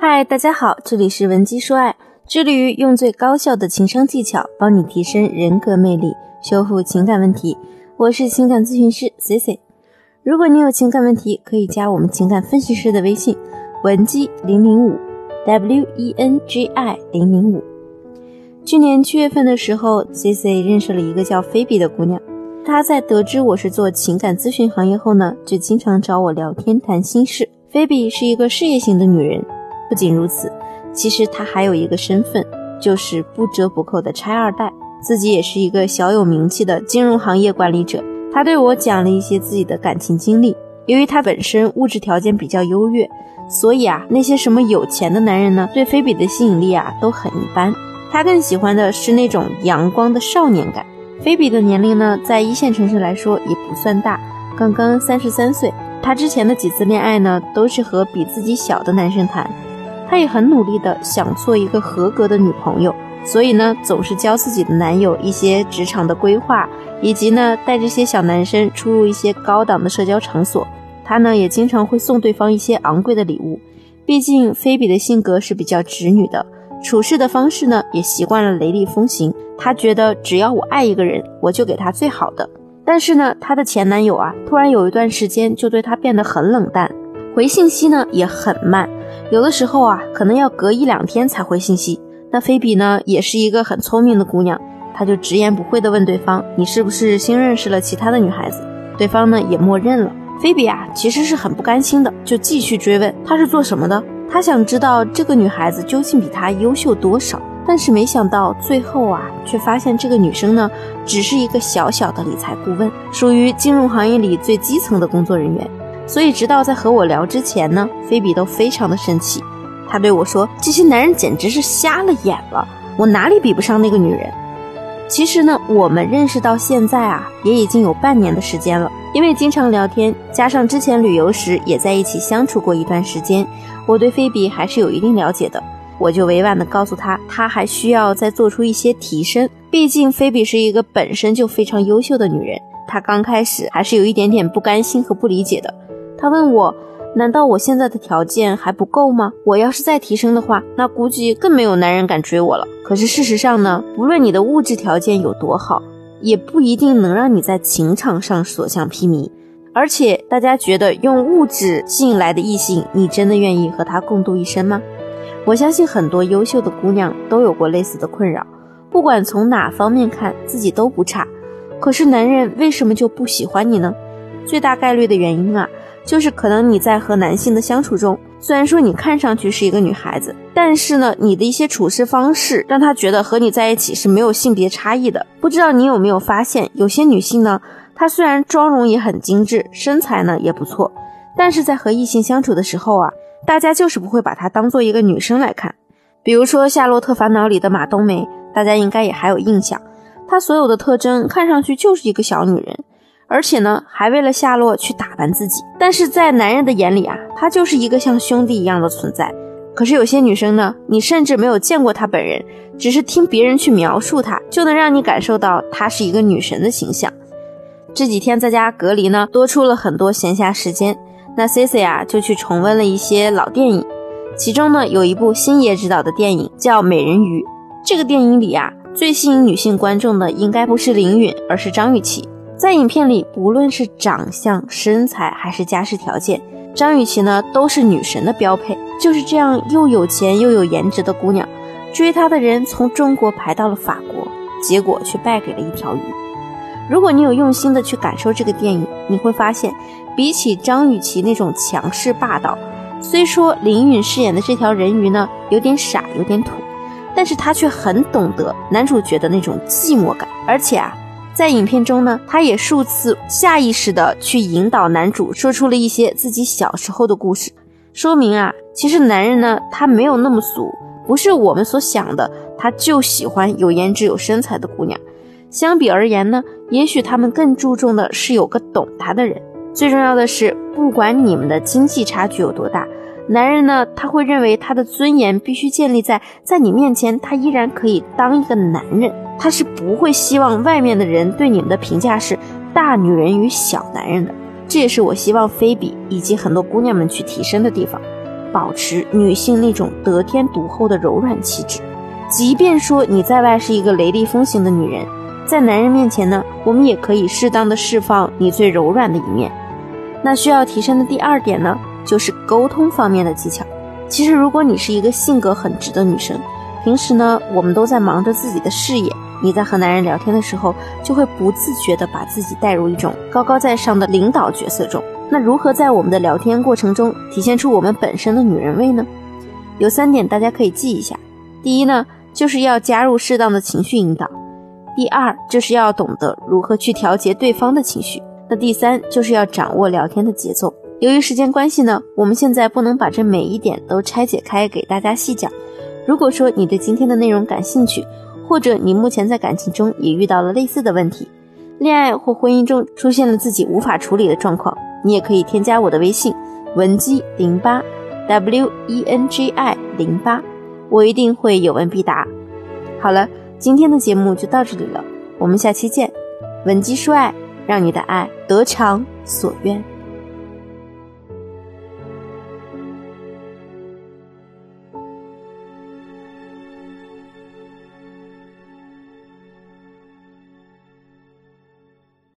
嗨，大家好，这里是文姬说爱，致力于用最高效的情商技巧帮你提升人格魅力，修复情感问题。我是情感咨询师 C C。如果你有情感问题，可以加我们情感分析师的微信文姬零零五 W E N G I 零零五。去年七月份的时候，C C 认识了一个叫菲比的姑娘。她在得知我是做情感咨询行业后呢，就经常找我聊天谈心事。菲比是一个事业型的女人，不仅如此，其实他还有一个身份，就是不折不扣的拆二代，自己也是一个小有名气的金融行业管理者。他对我讲了一些自己的感情经历。由于他本身物质条件比较优越，所以啊，那些什么有钱的男人呢，对菲比的吸引力啊都很一般。他更喜欢的是那种阳光的少年感。菲比的年龄呢，在一线城市来说也不算大，刚刚三十三岁。他之前的几次恋爱呢，都是和比自己小的男生谈。她也很努力的想做一个合格的女朋友，所以呢，总是教自己的男友一些职场的规划，以及呢，带这些小男生出入一些高档的社交场所。她呢，也经常会送对方一些昂贵的礼物。毕竟菲比的性格是比较直女的，处事的方式呢，也习惯了雷厉风行。她觉得只要我爱一个人，我就给他最好的。但是呢，她的前男友啊，突然有一段时间就对她变得很冷淡，回信息呢也很慢，有的时候啊，可能要隔一两天才回信息。那菲比呢，也是一个很聪明的姑娘，她就直言不讳地问对方：“你是不是新认识了其他的女孩子？”对方呢也默认了。菲比啊，其实是很不甘心的，就继续追问：“她是做什么的？”她想知道这个女孩子究竟比她优秀多少。但是没想到最后啊，却发现这个女生呢，只是一个小小的理财顾问，属于金融行业里最基层的工作人员。所以直到在和我聊之前呢，菲比都非常的生气。她对我说：“这些男人简直是瞎了眼了，我哪里比不上那个女人？”其实呢，我们认识到现在啊，也已经有半年的时间了。因为经常聊天，加上之前旅游时也在一起相处过一段时间，我对菲比还是有一定了解的。我就委婉地告诉他，他还需要再做出一些提升。毕竟菲比是一个本身就非常优秀的女人，她刚开始还是有一点点不甘心和不理解的。他问我，难道我现在的条件还不够吗？我要是再提升的话，那估计更没有男人敢追我了。可是事实上呢，不论你的物质条件有多好，也不一定能让你在情场上所向披靡。而且大家觉得用物质吸引来的异性，你真的愿意和他共度一生吗？我相信很多优秀的姑娘都有过类似的困扰，不管从哪方面看，自己都不差。可是男人为什么就不喜欢你呢？最大概率的原因啊，就是可能你在和男性的相处中，虽然说你看上去是一个女孩子，但是呢，你的一些处事方式让他觉得和你在一起是没有性别差异的。不知道你有没有发现，有些女性呢，她虽然妆容也很精致，身材呢也不错，但是在和异性相处的时候啊。大家就是不会把她当做一个女生来看，比如说《夏洛特烦恼》里的马冬梅，大家应该也还有印象。她所有的特征看上去就是一个小女人，而且呢，还为了夏洛去打扮自己。但是在男人的眼里啊，她就是一个像兄弟一样的存在。可是有些女生呢，你甚至没有见过她本人，只是听别人去描述她，就能让你感受到她是一个女神的形象。这几天在家隔离呢，多出了很多闲暇时间。那 C C 啊，就去重温了一些老电影，其中呢有一部星爷执导的电影叫《美人鱼》。这个电影里啊，最吸引女性观众的应该不是林允，而是张雨绮。在影片里，不论是长相、身材还是家世条件，张雨绮呢都是女神的标配。就是这样又有钱又有颜值的姑娘，追她的人从中国排到了法国，结果却败给了一条鱼。如果你有用心的去感受这个电影，你会发现。比起张雨绮那种强势霸道，虽说林允饰演的这条人鱼呢有点傻有点土，但是她却很懂得男主角的那种寂寞感，而且啊，在影片中呢，她也数次下意识的去引导男主说出了一些自己小时候的故事，说明啊，其实男人呢他没有那么俗，不是我们所想的，他就喜欢有颜值有身材的姑娘，相比而言呢，也许他们更注重的是有个懂他的人。最重要的是，不管你们的经济差距有多大，男人呢，他会认为他的尊严必须建立在在你面前，他依然可以当一个男人，他是不会希望外面的人对你们的评价是大女人与小男人的。这也是我希望菲比以及很多姑娘们去提升的地方，保持女性那种得天独厚的柔软气质。即便说你在外是一个雷厉风行的女人，在男人面前呢，我们也可以适当的释放你最柔软的一面。那需要提升的第二点呢，就是沟通方面的技巧。其实，如果你是一个性格很直的女生，平时呢，我们都在忙着自己的事业，你在和男人聊天的时候，就会不自觉地把自己带入一种高高在上的领导角色中。那如何在我们的聊天过程中体现出我们本身的女人味呢？有三点大家可以记一下。第一呢，就是要加入适当的情绪引导；第二，就是要懂得如何去调节对方的情绪；那第三，就是要掌握聊天的节奏。由于时间关系呢，我们现在不能把这每一点都拆解开给大家细讲。如果说你对今天的内容感兴趣，或者你目前在感情中也遇到了类似的问题，恋爱或婚姻中出现了自己无法处理的状况。你也可以添加我的微信文姬零八 w e n g i 零八，我一定会有问必答。好了，今天的节目就到这里了，我们下期见。文姬说爱，让你的爱得偿所愿。